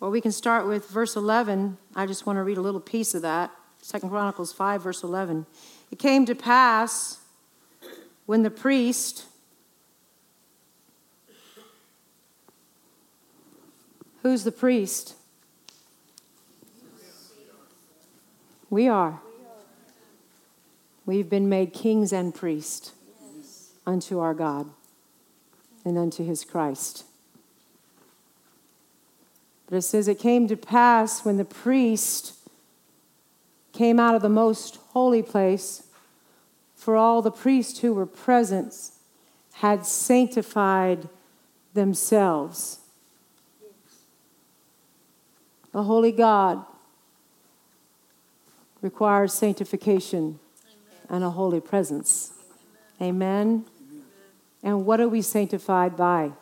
Well, we can start with verse 11. I just want to read a little piece of that. Second Chronicles 5, verse 11. It came to pass when the priest, who's the priest? We are. We've been made kings and priests unto our God and unto his Christ. But it says, It came to pass when the priest came out of the most holy place, for all the priests who were present had sanctified themselves. The holy God requires sanctification and a holy presence. Amen. And what are we sanctified by?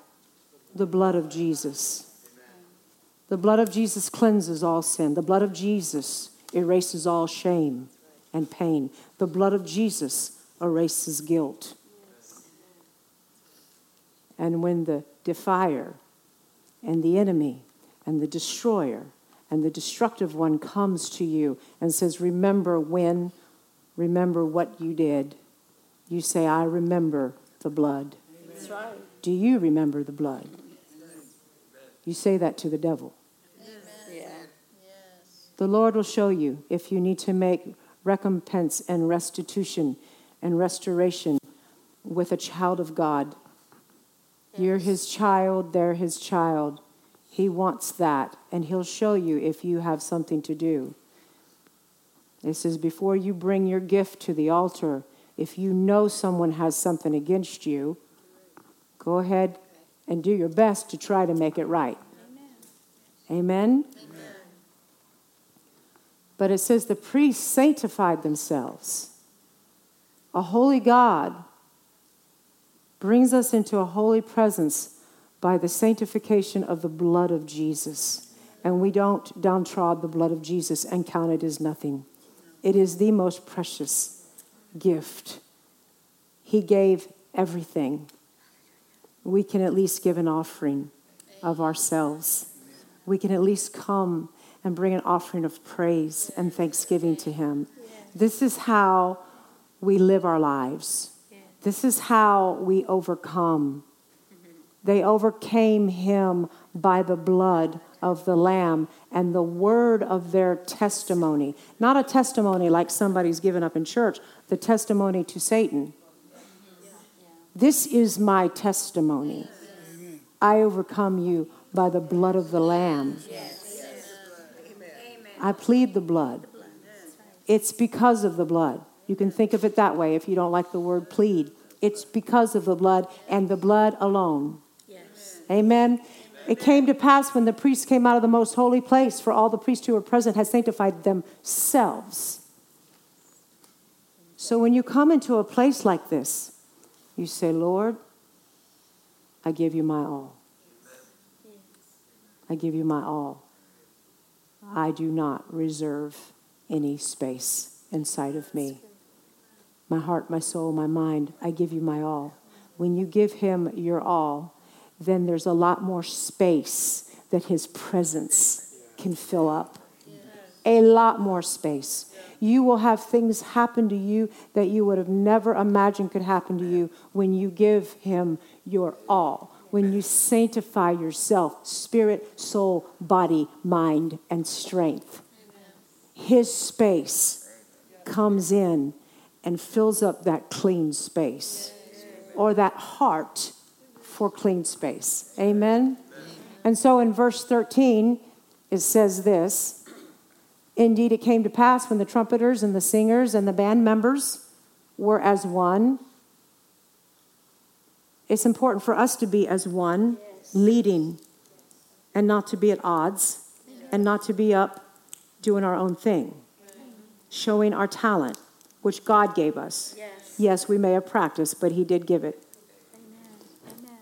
The blood of Jesus. The blood of Jesus cleanses all sin. The blood of Jesus erases all shame and pain. The blood of Jesus erases guilt. And when the defier and the enemy and the destroyer and the destructive one comes to you and says, Remember when, remember what you did, you say, I remember the blood. That's right. Do you remember the blood? You say that to the devil. The Lord will show you if you need to make recompense and restitution and restoration with a child of God. Yes. You're his child, they're his child. He wants that, and he'll show you if you have something to do. It says, before you bring your gift to the altar, if you know someone has something against you, go ahead and do your best to try to make it right. Amen? Amen? But it says the priests sanctified themselves. A holy God brings us into a holy presence by the sanctification of the blood of Jesus. And we don't downtrod the blood of Jesus and count it as nothing. It is the most precious gift. He gave everything. We can at least give an offering of ourselves. We can at least come and bring an offering of praise and thanksgiving to Him. This is how we live our lives. This is how we overcome. They overcame Him by the blood of the Lamb and the word of their testimony. Not a testimony like somebody's given up in church, the testimony to Satan. This is my testimony. I overcome you by the blood of the Lamb. I plead the blood. It's because of the blood. You can think of it that way if you don't like the word plead. It's because of the blood and the blood alone. Yes. Amen. It came to pass when the priests came out of the most holy place, for all the priests who were present had sanctified themselves. So when you come into a place like this, you say, Lord, I give you my all. I give you my all. I do not reserve any space inside of me. My heart, my soul, my mind, I give you my all. When you give him your all, then there's a lot more space that his presence can fill up. A lot more space. You will have things happen to you that you would have never imagined could happen to you when you give him your all when you sanctify yourself, spirit, soul, body, mind, and strength. His space comes in and fills up that clean space or that heart for clean space. Amen? And so in verse 13, it says this Indeed, it came to pass when the trumpeters and the singers and the band members were as one it's important for us to be as one, leading, and not to be at odds, and not to be up doing our own thing, showing our talent, which God gave us. Yes, yes we may have practiced, but He did give it. Amen.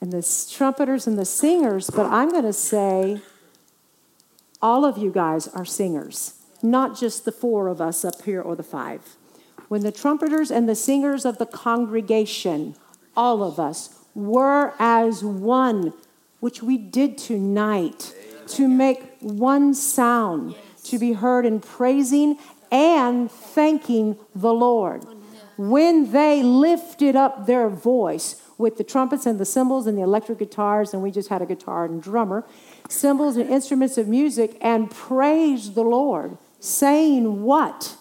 And the trumpeters and the singers, but I'm going to say all of you guys are singers, not just the four of us up here or the five. When the trumpeters and the singers of the congregation all of us were as one which we did tonight, to make one sound to be heard in praising and thanking the Lord. When they lifted up their voice with the trumpets and the cymbals and the electric guitars, and we just had a guitar and drummer, cymbals and instruments of music, and praised the Lord, saying, What?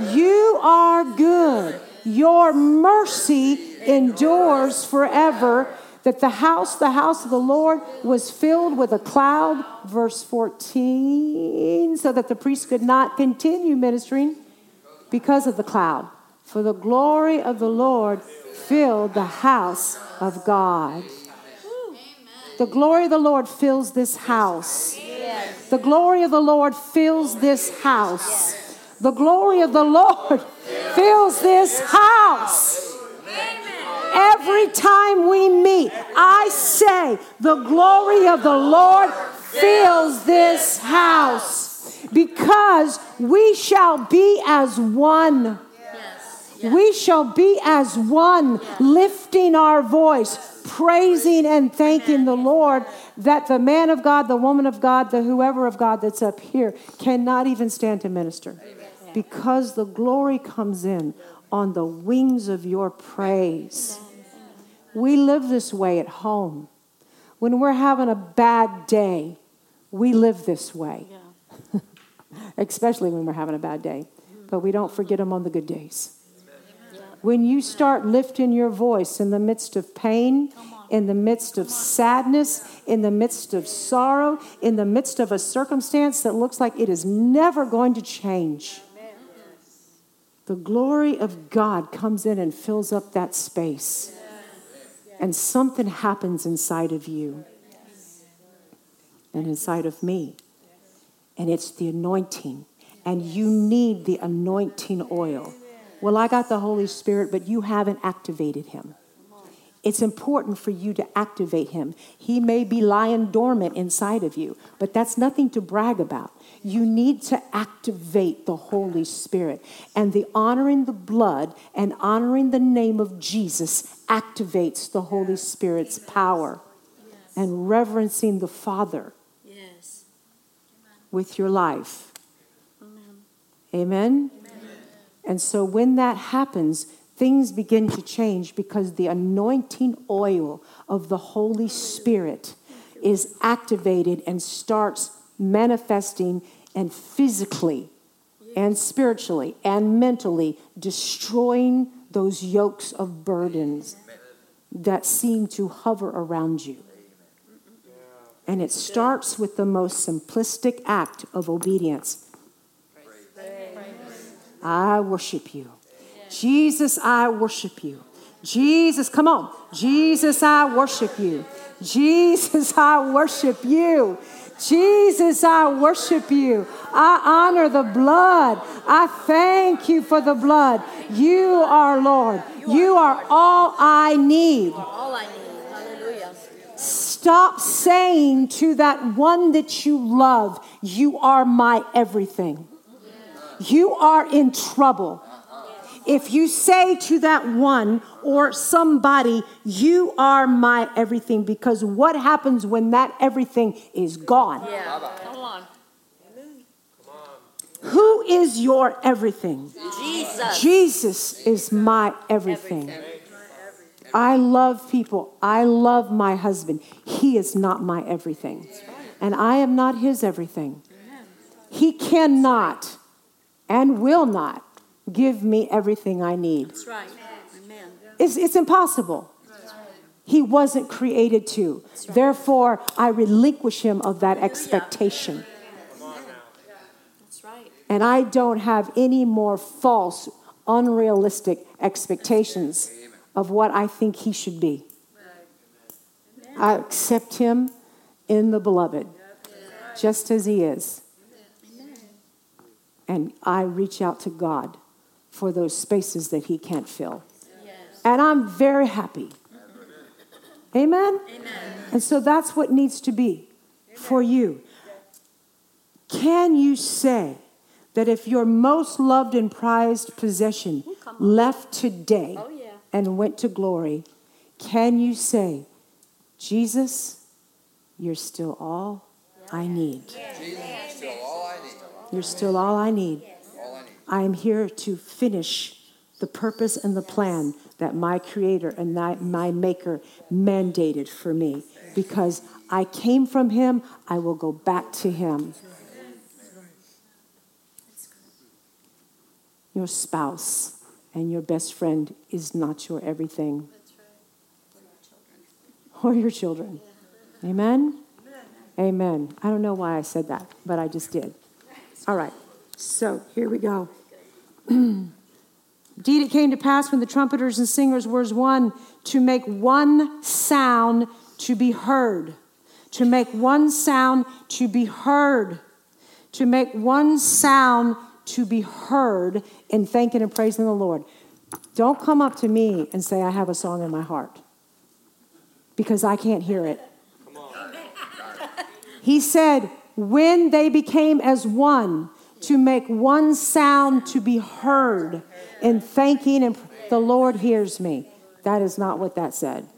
You are good. Your mercy endures forever. That the house, the house of the Lord, was filled with a cloud, verse 14, so that the priest could not continue ministering because of the cloud. For the glory of the Lord filled the house of God. The glory of the Lord fills this house. The glory of the Lord fills this house. The glory of the Lord fills this house. Every time we meet, I say, the glory of the Lord fills this house because we shall be as one. We shall be as one, lifting our voice, praising and thanking the Lord that the man of God, the woman of God, the whoever of God that's up here cannot even stand to minister because the glory comes in on the wings of your praise. We live this way at home. When we're having a bad day, we live this way, especially when we're having a bad day. But we don't forget them on the good days. When you start lifting your voice in the midst of pain, in the midst of sadness, in the midst of sorrow, in the midst of a circumstance that looks like it is never going to change, the glory of God comes in and fills up that space. And something happens inside of you and inside of me. And it's the anointing. And you need the anointing oil. Well, I got the Holy Spirit, but you haven't activated him. It's important for you to activate him. He may be lying dormant inside of you, but that's nothing to brag about. You need to activate the Holy Spirit. And the honoring the blood and honoring the name of Jesus activates the Holy Spirit's power. And reverencing the Father with your life. Amen. And so when that happens, things begin to change because the anointing oil of the Holy Spirit is activated and starts manifesting and physically and spiritually and mentally destroying those yokes of burdens that seem to hover around you. And it starts with the most simplistic act of obedience. I worship you. Jesus, I worship you. Jesus, come on. Jesus, I worship you. Jesus, I worship you. Jesus, I worship you. I honor the blood. I thank you for the blood. You are Lord. You are all I need. Stop saying to that one that you love, You are my everything. You are in trouble. If you say to that one or somebody, You are my everything, because what happens when that everything is gone? Yeah. Come on. Who is your everything? Jesus. Jesus is my everything. I love people. I love my husband. He is not my everything. And I am not his everything. He cannot and will not give me everything I need. That's right. Amen. It's, it's impossible. He wasn't created to. Therefore, I relinquish him of that expectation. That's. And I don't have any more false, unrealistic expectations of what I think he should be. I accept him in the beloved, just as he is. And I reach out to God for those spaces that he can't fill. And I'm very happy. Amen? Amen? And so that's what needs to be for you. Can you say that if your most loved and prized possession left today Oh, yeah. and went to glory, can you say, Jesus, You're still all I need. Jesus is still all I need. You're still all I need. I am here to finish the purpose and the plan that my creator and my maker mandated for me. Because I came from him, I will go back to him. Your spouse and your best friend is not your everything. Or your children. Amen? Amen. I don't know why I said that, but I just did. All right. So here we go. Indeed, it came to pass when the trumpeters and singers were as one to make one sound to be heard. To make one sound to be heard. To make one sound to be heard in thanking and praising the Lord. Don't come up to me and say, I have a song in my heart, because I can't hear it. He said, when they became as one, to make one sound to be heard in thanking and the Lord hears me. That is not what that said.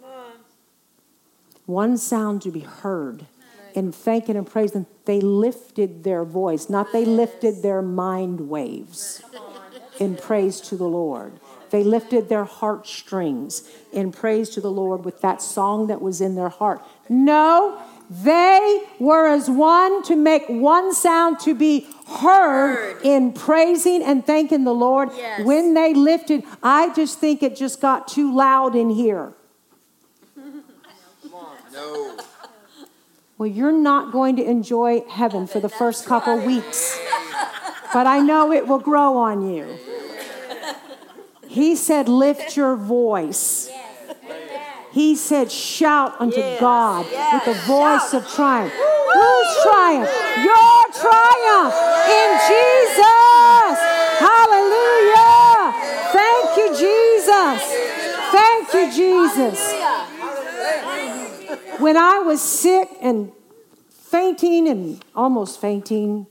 One sound to be heard in thanking and praising. They lifted their voice, not they lifted their mind waves in praise to the Lord. They lifted their heartstrings in praise to the Lord with that song that was in their heart. No, they were as one to make one sound to be heard, Heard. in praising and thanking the Lord. Yes. When they lifted, I just think it just got too loud in here. No. Well, you're not going to enjoy heaven for the first couple weeks, but I know it will grow on you. He said, Lift your voice. He said, Shout unto God with the voice of triumph. Whose triumph? Your triumph in Jesus. Hallelujah. Thank you, Jesus. Thank you, Jesus when I was sick and fainting and almost fainting,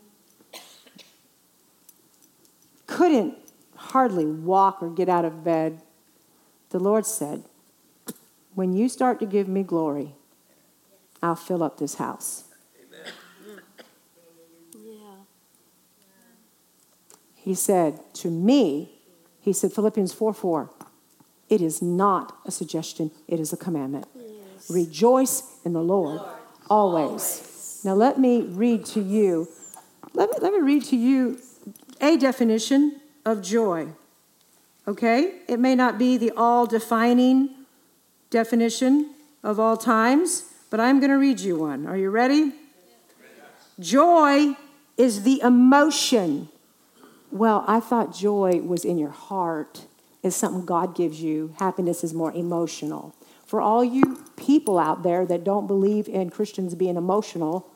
couldn't hardly walk or get out of bed, the Lord said, When you start to give me glory, I'll fill up this house. Yeah. He said to me, He said, Philippians 4 4, it is not a suggestion, it is a commandment. Rejoice in the Lord always. Now, let me read to you, let me, let me read to you a definition of joy. Okay? It may not be the all defining definition of all times, but I'm going to read you one. Are you ready? Joy is the emotion. Well, I thought joy was in your heart, is something God gives you. Happiness is more emotional. For all you people out there that don't believe in Christians being emotional,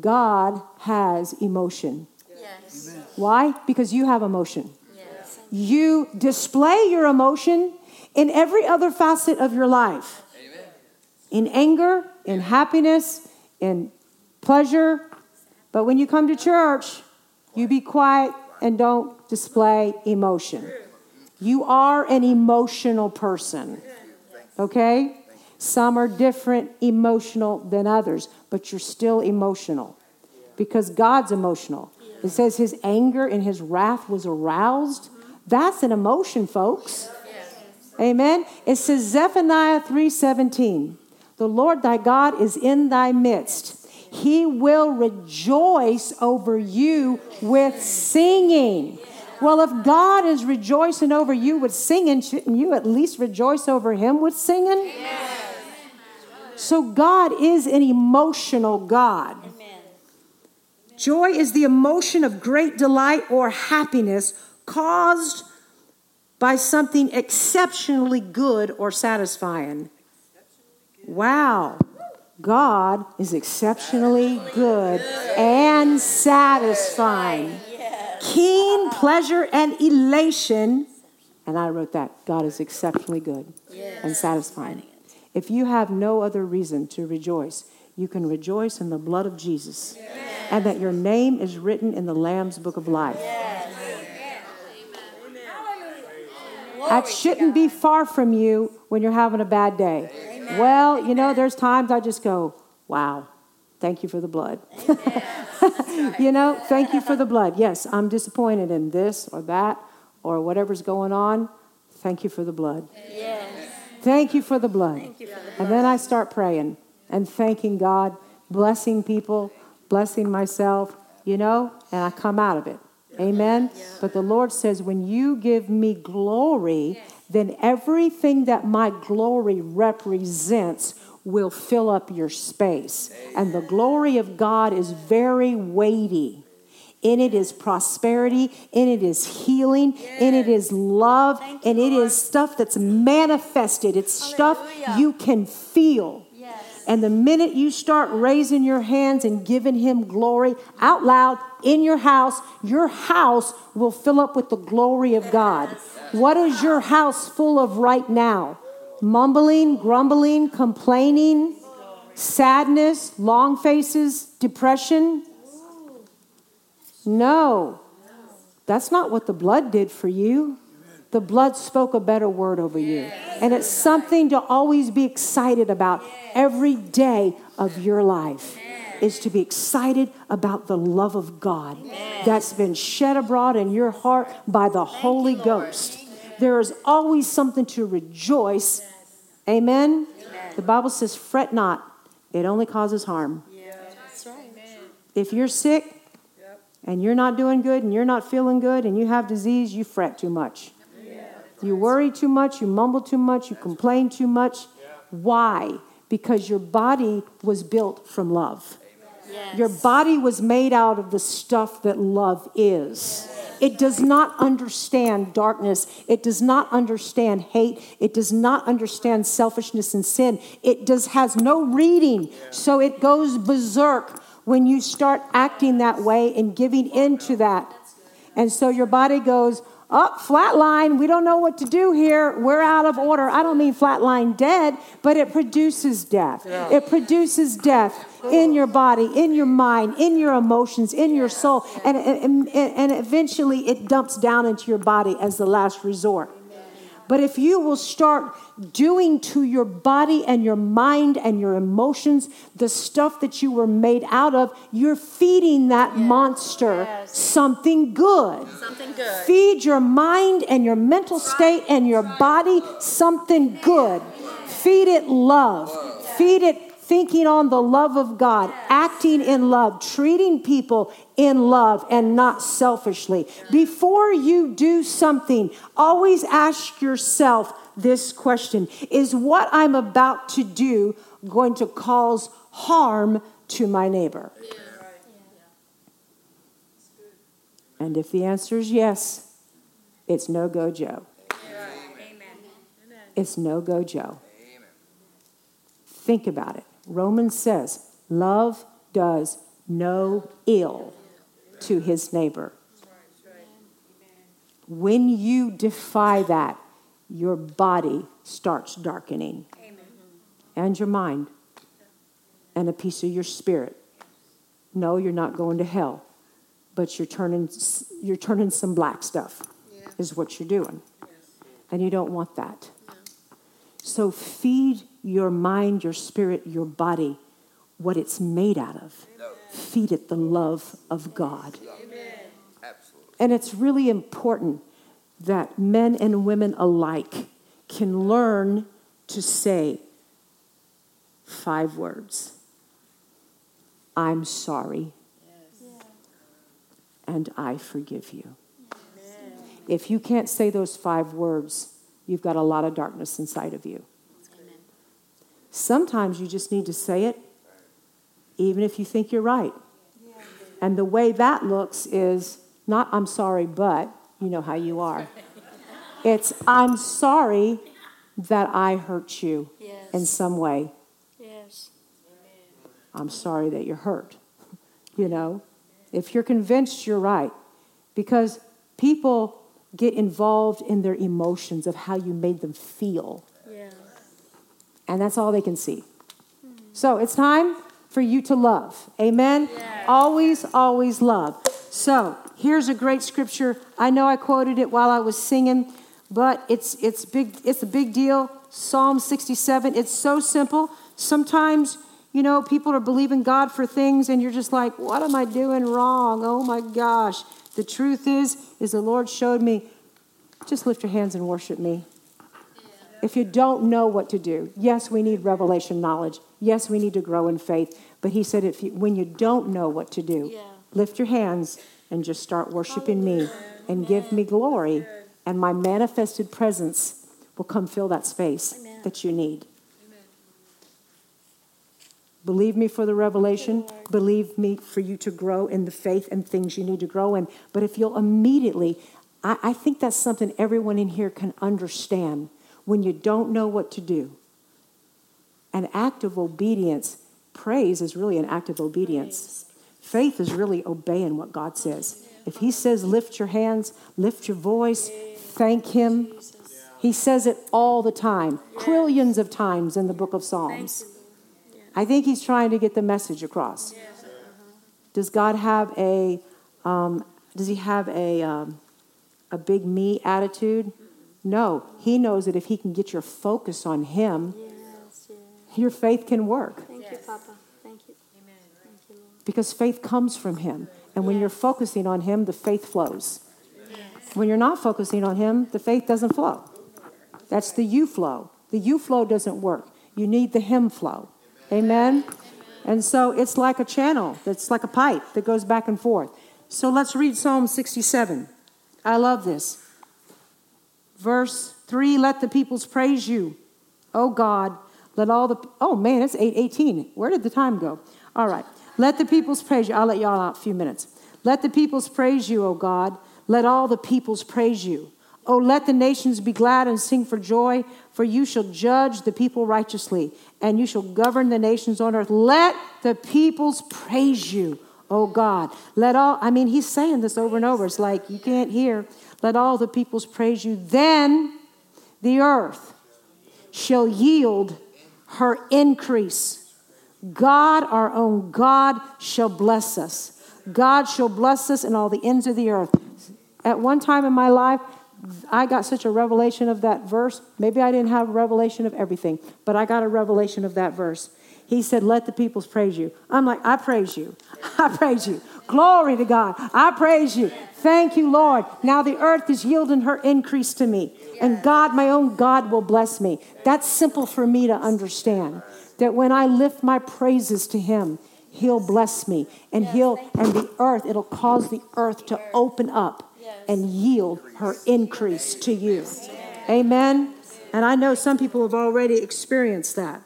God has emotion. Yes. Why? Because you have emotion. Yes. You display your emotion in every other facet of your life Amen. in anger, in happiness, in pleasure. But when you come to church, you be quiet and don't display emotion. You are an emotional person. Okay? Some are different emotional than others, but you're still emotional because God's emotional. It says his anger and his wrath was aroused. That's an emotion, folks. Amen. It says Zephaniah 3:17. The Lord thy God is in thy midst. He will rejoice over you with singing. Well, if God is rejoicing over you with singing, shouldn't you at least rejoice over him with singing? So God is an emotional God. Amen. Joy is the emotion of great delight or happiness caused by something exceptionally good or satisfying. Wow. God is exceptionally good and satisfying. Keen pleasure and elation. And I wrote that God is exceptionally good and satisfying. If you have no other reason to rejoice, you can rejoice in the blood of Jesus and that your name is written in the Lamb's book of life. That shouldn't be far from you when you're having a bad day. Well, you know, there's times I just go, Wow. Thank you for the blood. you know, thank you for the blood. Yes, I'm disappointed in this or that or whatever's going on. Thank you for the blood. Yes. Thank you for the blood. For the And then I start praying and thanking God, blessing people, blessing myself, you know, and I come out of it. Amen. But the Lord says, when you give me glory, then everything that my glory represents will fill up your space. And the glory of God is very weighty. In it is prosperity, in it is healing, in it is love, you, and it Lord. is stuff that's manifested. It's stuff you can feel. Yes. And the minute you start raising your hands and giving him glory out loud in your house, your house will fill up with the glory of God. What is your house full of right now? Mumbling, grumbling, complaining, sadness, long faces, depression? No. That's not what the blood did for you. The blood spoke a better word over you. And it's something to always be excited about every day of your life. Is to be excited about the love of God that's been shed abroad in your heart by the Holy Ghost. There is always something to rejoice. Amen. The Bible says, fret not, it only causes harm. That's right. If you're sick and you're not doing good and you're not feeling good and you have disease, you fret too much. You worry too much, you mumble too much, you complain too much. Why? Because your body was built from love. Your body was made out of the stuff that love is. It does not understand darkness. It does not understand hate. It does not understand selfishness and sin. It does has no reading. So it goes berserk when you start acting that way and giving into that. And so your body goes, up, flatline. We don't know what to do here. We're out of order. I don't mean flatline dead, but it produces death. It produces death in your body, in your mind, in your emotions, in your soul. And, and, and eventually it dumps down into your body as the last resort. But if you will start doing to your body and your mind and your emotions the stuff that you were made out of, you're feeding that monster Yes. something good. Something good. Feed your mind and your mental state and your body something good. Feed it love. Feed it thinking on the love of God, acting in love, treating people in love and not selfishly. Before you do something, always ask yourself this question Is what I'm about to do going to cause harm to my neighbor? And if the answer is yes, it's no go, Joe. It's no go, Joe. Think about it. Romans says, love does no ill to his neighbor. When you defy that, your body starts darkening, and your mind, and a piece of your spirit. No, you're not going to hell, but you're turning, you're turning some black stuff, is what you're doing. And you don't want that. So feed your mind, your spirit, your body what it's made out of. Feed it the love of God. Absolutely. And it's really important that men and women alike can learn to say five words I'm sorry, and I forgive you. If you can't say those five words, you've got a lot of darkness inside of you. Sometimes you just need to say it, even if you think you're right. And the way that looks is not I'm sorry, but you know how you are. It's I'm sorry that I hurt you Yes. in some way. Yes. I'm sorry that you're hurt. You know, if you're convinced you're right, because people get involved in their emotions of how you made them feel, Yeah. and that's all they can see. So it's time for you to love. Amen? Always, always love. So here's a great scripture. I know I quoted it while I was singing, but it's it's big, it's a big deal. Psalm 67. It's so simple. Sometimes you know, people are believing God for things and you're just like, what am I doing wrong? Oh my gosh. The truth is, is the Lord showed me, just lift your hands and worship me. If you don't know what to do, yes, we need revelation knowledge. Yes, we need to grow in faith. But he said, if you, when you don't know what to do, Yeah. lift your hands and just start worshiping me and give me glory, and my manifested presence will come fill that space Amen. that you need. Believe me for the revelation. Believe me for you to grow in the faith and things you need to grow in. But if you'll immediately, I, I think that's something everyone in here can understand. When you don't know what to do, an act of obedience, praise is really an act of obedience. Faith is really obeying what God says. If He says, lift your hands, lift your voice, thank Him, He says it all the time, trillions of times in the book of Psalms. I think He's trying to get the message across. Does God have a, um, does He have a, um, a big me attitude? No. He knows that if He can get your focus on Him, your faith can work you, Papa. Thank you. Thank you, Lord. because faith comes from Him. And when you're focusing on Him, the faith flows. When you're not focusing on Him, the faith doesn't flow. That's the you flow. The you flow doesn't work. You need the Him flow. Amen? And so it's like a channel, it's like a pipe that goes back and forth. So let's read Psalm 67. I love this. Verse 3 Let the peoples praise you. O God, let all the oh man, it's 818. Where did the time go? All right. Let the peoples praise you. I'll let y'all out a few minutes. Let the peoples praise you, O God. Let all the peoples praise you. Oh, let the nations be glad and sing for joy, for you shall judge the people righteously, and you shall govern the nations on earth. Let the peoples praise you, O God. Let all, I mean, he's saying this over and over. It's like you can't hear. Let all the peoples praise you. Then the earth shall yield her increase. God, our own God, shall bless us. God shall bless us in all the ends of the earth. At one time in my life, I got such a revelation of that verse. Maybe I didn't have a revelation of everything, but I got a revelation of that verse. He said, Let the peoples praise you. I'm like, I praise you. I praise you. Glory to God. I praise you. Thank you, Lord. Now the earth is yielding her increase to me. And God, my own God, will bless me. That's simple for me to understand. That when I lift my praises to Him, He'll bless me. And He'll, and the earth, it'll cause the earth to open up and yield her increase to you. Amen. And I know some people have already experienced that.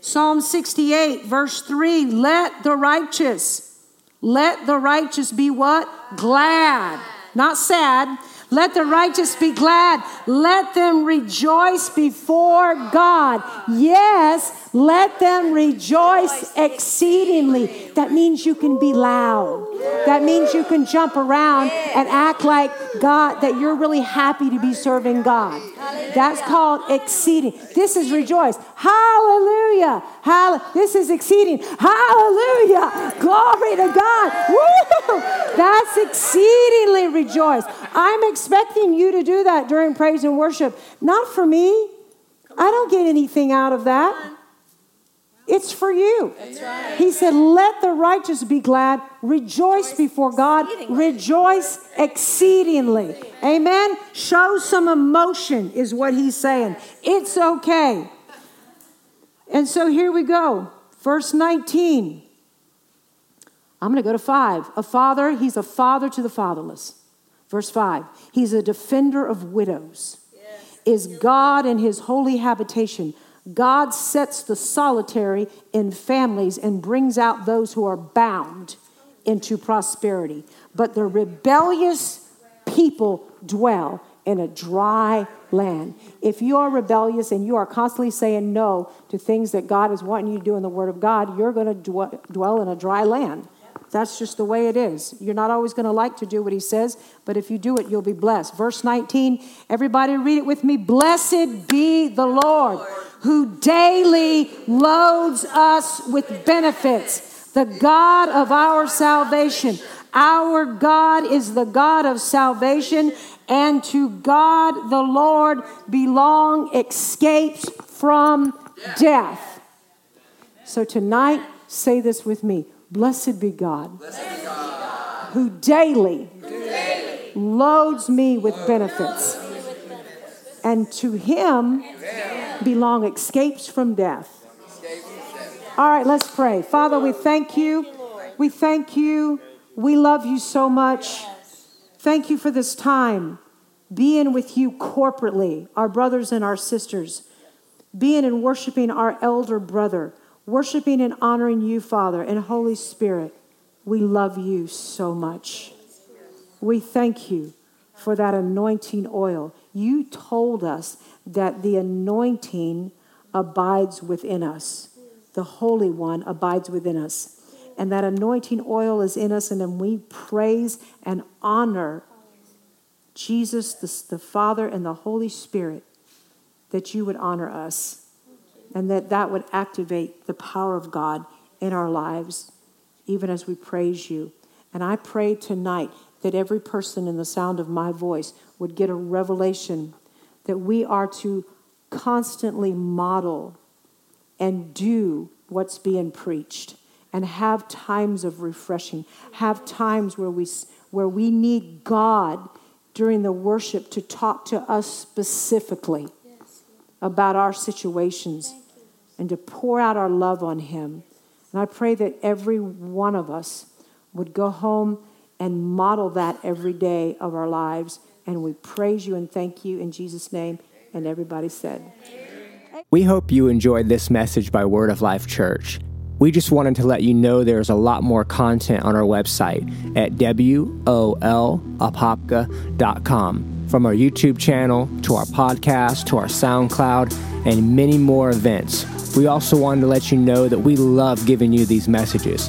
Psalm 68, verse 3 Let the righteous, let the righteous be what? Glad. Not sad. Let the righteous be glad. Let them rejoice before God. Yes, let them rejoice exceedingly. That means you can be loud. That means you can jump around and act like God, that you're really happy to be serving God. That's called exceeding. This is rejoice. Hallelujah. Hall- this is exceeding. Hallelujah. Glory to God. Woo! That's exceedingly rejoice. I'm expecting you to do that during praise and worship. Not for me. I don't get anything out of that. It's for you. He said, Let the righteous be glad, rejoice before God, rejoice exceedingly. Amen. Show some emotion, is what he's saying. It's okay. And so here we go. Verse 19. I'm going to go to five. A father, he's a father to the fatherless. Verse five. He's a defender of widows. Is God in his holy habitation. God sets the solitary in families and brings out those who are bound into prosperity. But the rebellious people dwell in a dry land. If you are rebellious and you are constantly saying no to things that God is wanting you to do in the Word of God, you're going to dwe- dwell in a dry land. That's just the way it is. You're not always going to like to do what he says, but if you do it, you'll be blessed. Verse 19, everybody read it with me. Blessed be the Lord who daily loads us with benefits, the God of our salvation. Our God is the God of salvation, and to God the Lord belong escapes from death. So tonight, say this with me Blessed be God, who daily, loads me with benefits. And to him belong escapes from death. All right, let's pray. Father, we thank you. We thank you. We love you so much. Thank you for this time being with you corporately, our brothers and our sisters, being and worshiping our elder brother, worshiping and honoring you, Father, and Holy Spirit. We love you so much. We thank you for that anointing oil. You told us that the anointing abides within us, the Holy One abides within us. And that anointing oil is in us, and then we praise and honor Jesus, the, the Father, and the Holy Spirit, that you would honor us and that that would activate the power of God in our lives, even as we praise you. And I pray tonight that every person in the sound of my voice would get a revelation that we are to constantly model and do what's being preached and have times of refreshing have times where we where we need God during the worship to talk to us specifically about our situations and to pour out our love on Him. And I pray that every one of us would go home and model that every day of our lives. And we praise you and thank you in Jesus' name. And everybody said, We hope you enjoyed this message by Word of Life Church. We just wanted to let you know there's a lot more content on our website at wolapopka.com. From our YouTube channel to our podcast to our SoundCloud and many more events. We also wanted to let you know that we love giving you these messages.